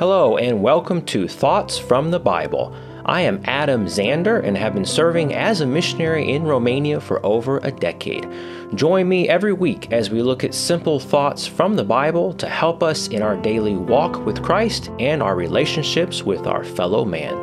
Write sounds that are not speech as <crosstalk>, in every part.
Hello, and welcome to Thoughts from the Bible. I am Adam Zander and have been serving as a missionary in Romania for over a decade. Join me every week as we look at simple thoughts from the Bible to help us in our daily walk with Christ and our relationships with our fellow man.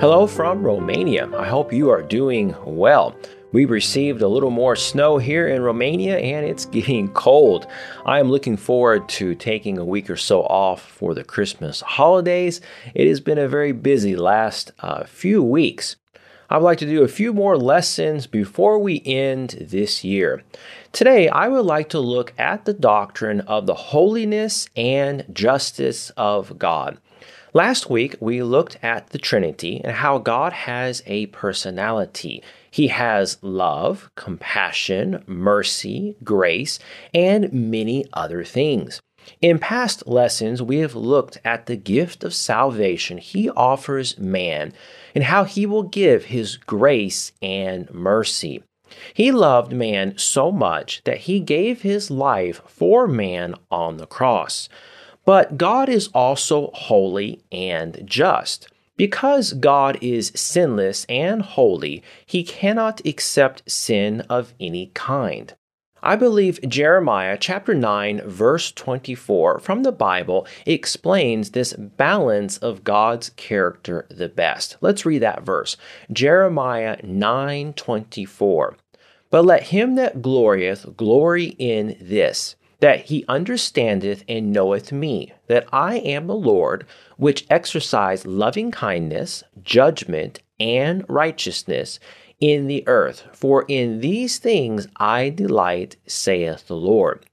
Hello from Romania. I hope you are doing well. We received a little more snow here in Romania and it's <laughs> getting cold. I am looking forward to taking a week or so off for the Christmas holidays. It has been a very busy last uh, few weeks. I would like to do a few more lessons before we end this year. Today, I would like to look at the doctrine of the holiness and justice of God. Last week, we looked at the Trinity and how God has a personality. He has love, compassion, mercy, grace, and many other things. In past lessons, we have looked at the gift of salvation he offers man and how he will give his grace and mercy. He loved man so much that he gave his life for man on the cross. But God is also holy and just. Because God is sinless and holy, he cannot accept sin of any kind. I believe Jeremiah chapter 9 verse 24 from the Bible explains this balance of God's character the best. Let's read that verse. Jeremiah 9:24. But let him that glorieth glory in this that he understandeth and knoweth me, that I am the Lord, which exercise loving kindness, judgment, and righteousness in the earth. For in these things I delight, saith the Lord.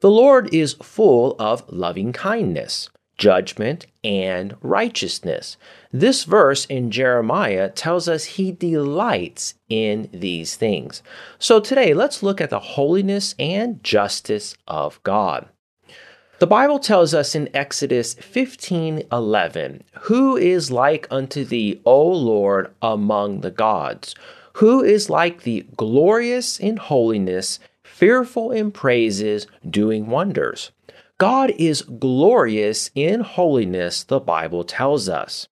The Lord is full of loving kindness judgment, and righteousness. This verse in Jeremiah tells us he delights in these things. So today, let's look at the holiness and justice of God. The Bible tells us in Exodus 15:11, "Who is like unto thee, O Lord, among the gods? Who is like thee, glorious in holiness, fearful in praises, doing wonders?" God is glorious in holiness, the Bible tells us.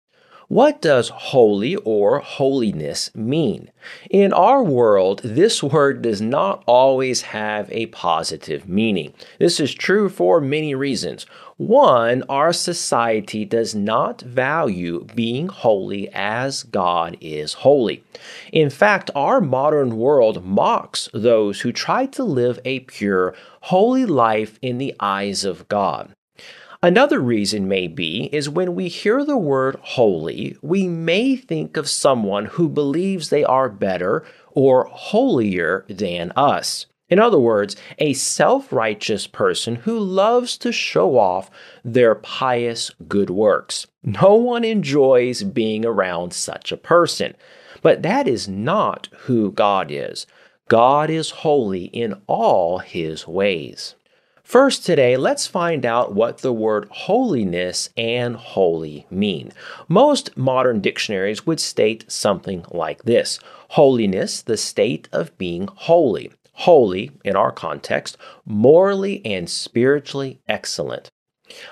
What does holy or holiness mean? In our world, this word does not always have a positive meaning. This is true for many reasons. One, our society does not value being holy as God is holy. In fact, our modern world mocks those who try to live a pure, holy life in the eyes of God. Another reason may be is when we hear the word holy, we may think of someone who believes they are better or holier than us. In other words, a self righteous person who loves to show off their pious good works. No one enjoys being around such a person. But that is not who God is. God is holy in all his ways. First, today, let's find out what the word holiness and holy mean. Most modern dictionaries would state something like this Holiness, the state of being holy. Holy, in our context, morally and spiritually excellent.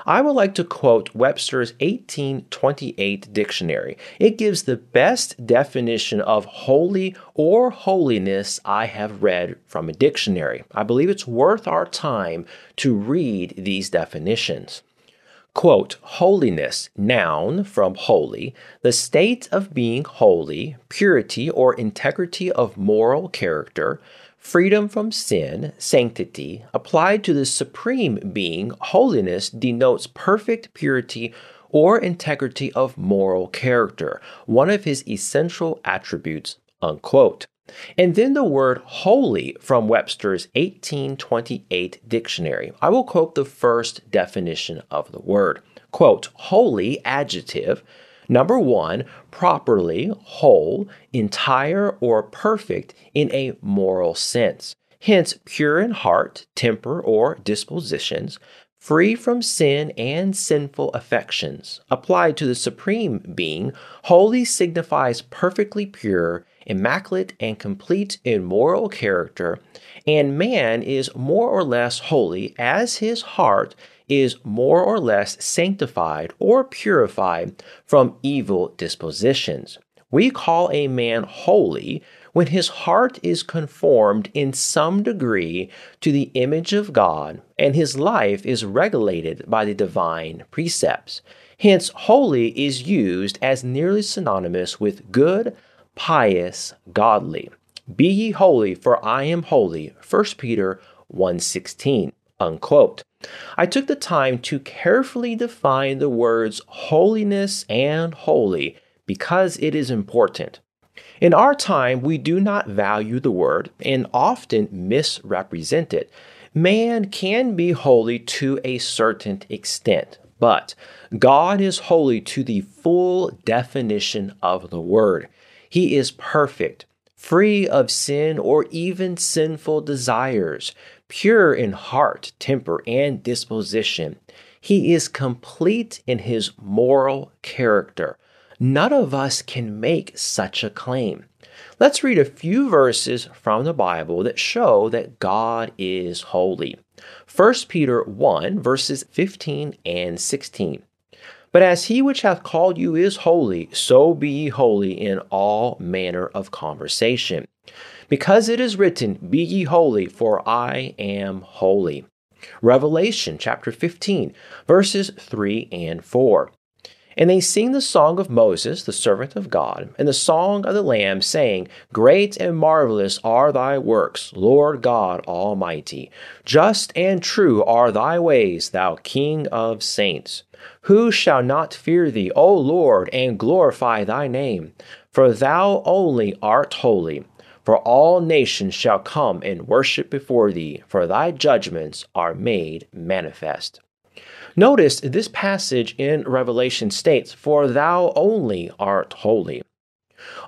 I would like to quote Webster's 1828 dictionary. It gives the best definition of holy or holiness I have read from a dictionary. I believe it's worth our time to read these definitions. Quote, holiness, noun from holy, the state of being holy, purity or integrity of moral character, Freedom from sin, sanctity, applied to the supreme being, holiness denotes perfect purity or integrity of moral character, one of his essential attributes. Unquote. And then the word holy from Webster's 1828 dictionary. I will quote the first definition of the word. Quote, holy adjective Number one, properly, whole, entire, or perfect in a moral sense. Hence, pure in heart, temper, or dispositions, free from sin and sinful affections. Applied to the Supreme Being, holy signifies perfectly pure, immaculate, and complete in moral character, and man is more or less holy as his heart is more or less sanctified or purified from evil dispositions. We call a man holy when his heart is conformed in some degree to the image of God and his life is regulated by the divine precepts. Hence, holy is used as nearly synonymous with good, pious, godly. Be ye holy, for I am holy. 1 Peter 1:16. Unquote. I took the time to carefully define the words holiness and holy because it is important. In our time, we do not value the word and often misrepresent it. Man can be holy to a certain extent, but God is holy to the full definition of the word. He is perfect, free of sin or even sinful desires, pure in heart, temper, and disposition. He is complete in his moral character. None of us can make such a claim. Let's read a few verses from the Bible that show that God is holy. 1 Peter 1, verses 15 and 16. But as he which hath called you is holy, so be ye holy in all manner of conversation. Because it is written, Be ye holy, for I am holy. Revelation chapter 15, verses 3 and 4. And they sing the song of Moses, the servant of God, and the song of the Lamb, saying, Great and marvelous are thy works, Lord God Almighty. Just and true are thy ways, thou King of saints. Who shall not fear thee, O Lord, and glorify thy name? For thou only art holy. For all nations shall come and worship before thee, for thy judgments are made manifest. Notice this passage in Revelation states, For thou only art holy.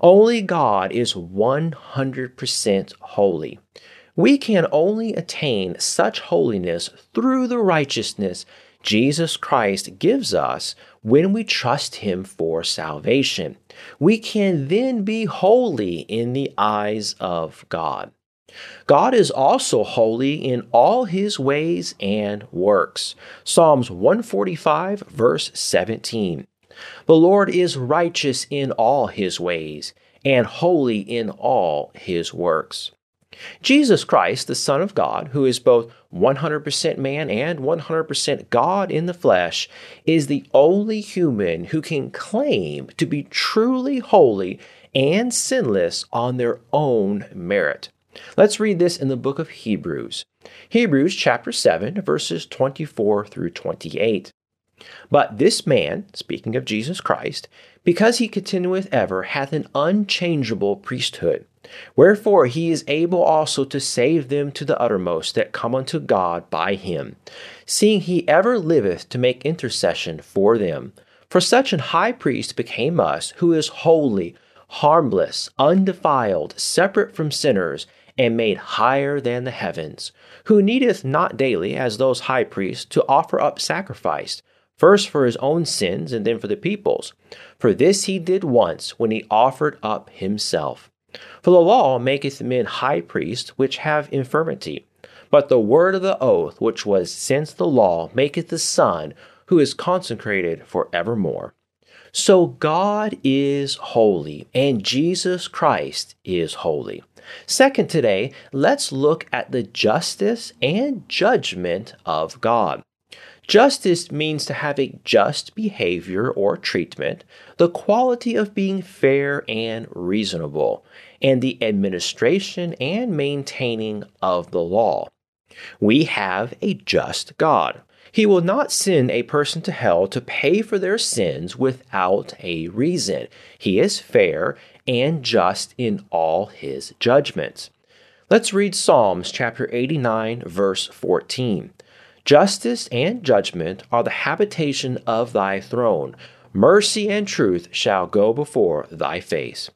Only God is 100% holy. We can only attain such holiness through the righteousness Jesus Christ gives us when we trust Him for salvation. We can then be holy in the eyes of God. God is also holy in all his ways and works. Psalms 145, verse 17. The Lord is righteous in all his ways and holy in all his works. Jesus Christ, the Son of God, who is both 100% man and 100% God in the flesh, is the only human who can claim to be truly holy and sinless on their own merit. Let's read this in the book of Hebrews. Hebrews chapter 7, verses 24 through 28. But this man, speaking of Jesus Christ, because he continueth ever, hath an unchangeable priesthood. Wherefore he is able also to save them to the uttermost that come unto God by him, seeing he ever liveth to make intercession for them. For such an high priest became us, who is holy, harmless, undefiled, separate from sinners, and made higher than the heavens, who needeth not daily, as those high priests, to offer up sacrifice, first for his own sins and then for the people's. For this he did once when he offered up himself. For the law maketh men high priests which have infirmity. But the word of the oath, which was since the law, maketh the Son, who is consecrated for evermore. So God is holy, and Jesus Christ is holy. Second, today, let's look at the justice and judgment of God. Justice means to have a just behavior or treatment, the quality of being fair and reasonable, and the administration and maintaining of the law. We have a just God. He will not send a person to hell to pay for their sins without a reason. He is fair and just in all his judgments. Let's read Psalms chapter 89, verse 14. Justice and judgment are the habitation of thy throne. Mercy and truth shall go before thy face.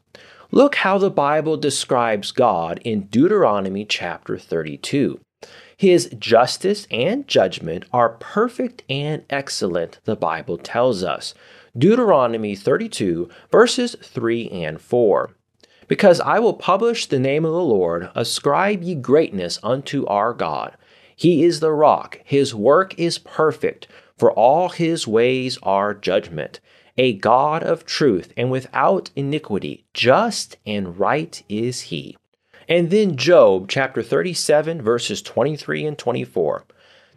Look how the Bible describes God in Deuteronomy chapter 32. His justice and judgment are perfect and excellent, the Bible tells us. Deuteronomy 32, verses 3 and 4. Because I will publish the name of the Lord, ascribe ye greatness unto our God. He is the rock, his work is perfect, for all his ways are judgment. A God of truth and without iniquity, just and right is he. And then Job chapter 37, verses 23 and 24.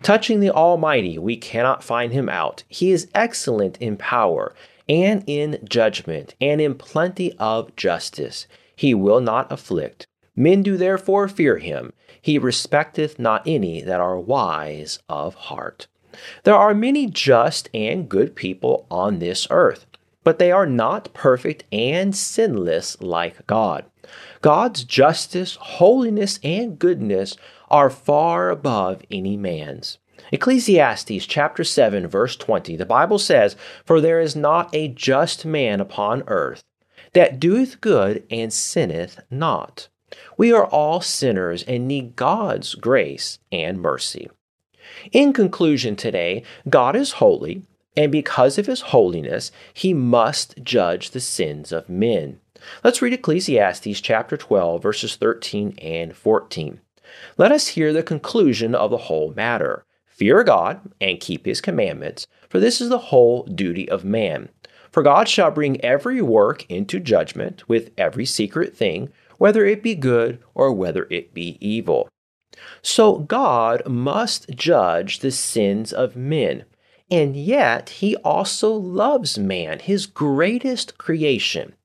Touching the Almighty, we cannot find him out. He is excellent in power and in judgment and in plenty of justice. He will not afflict. Men do therefore fear him. He respecteth not any that are wise of heart. There are many just and good people on this earth, but they are not perfect and sinless like God. God's justice, holiness, and goodness are far above any man's. Ecclesiastes chapter 7 verse 20 the Bible says for there is not a just man upon earth that doeth good and sinneth not we are all sinners and need God's grace and mercy in conclusion today God is holy and because of his holiness he must judge the sins of men Let's read Ecclesiastes chapter 12, verses 13 and 14. Let us hear the conclusion of the whole matter. Fear God and keep his commandments, for this is the whole duty of man. For God shall bring every work into judgment with every secret thing, whether it be good or whether it be evil. So God must judge the sins of men. And yet, he also loves man, his greatest creation.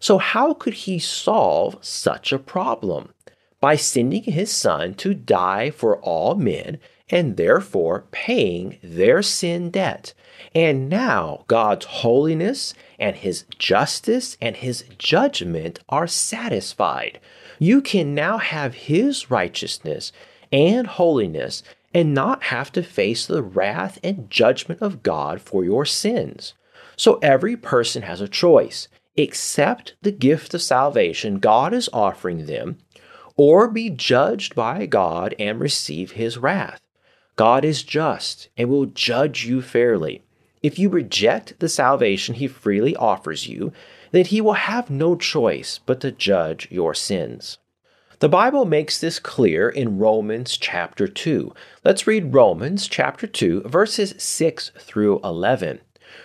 So, how could he solve such a problem? By sending his son to die for all men and therefore paying their sin debt. And now God's holiness and his justice and his judgment are satisfied. You can now have his righteousness and holiness and not have to face the wrath and judgment of God for your sins. So every person has a choice accept the gift of salvation God is offering them, or be judged by God and receive his wrath. God is just and will judge you fairly. If you reject the salvation he freely offers you, then he will have no choice but to judge your sins. The Bible makes this clear in Romans chapter 2. Let's read Romans chapter 2, verses 6 through 11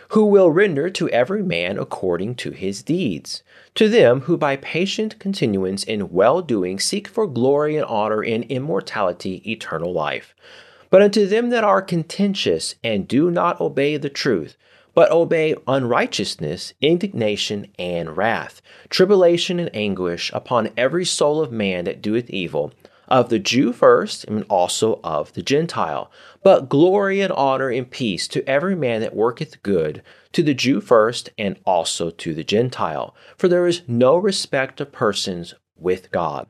who will render to every man according to his deeds. To them who by patient continuance in well doing seek for glory and honor and immortality, eternal life. But unto them that are contentious and do not obey the truth, but obey unrighteousness, indignation, and wrath, tribulation and anguish upon every soul of man that doeth evil, of the Jew first, and also of the Gentile. But glory and honor and peace to every man that worketh good, to the Jew first, and also to the Gentile. For there is no respect of persons with God.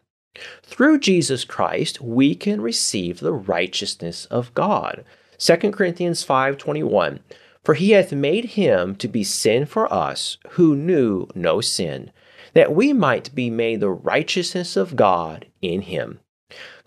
Through Jesus Christ, we can receive the righteousness of God. 2 Corinthians 5:21 For he hath made him to be sin for us who knew no sin, that we might be made the righteousness of God in him.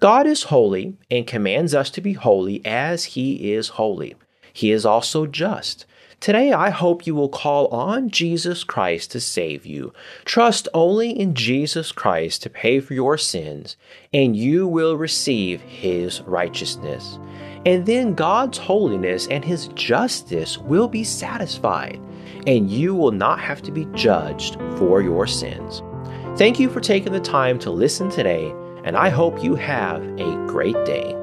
God is holy and commands us to be holy as He is holy. He is also just. Today, I hope you will call on Jesus Christ to save you. Trust only in Jesus Christ to pay for your sins, and you will receive His righteousness. And then God's holiness and His justice will be satisfied, and you will not have to be judged for your sins. Thank you for taking the time to listen today and I hope you have a great day.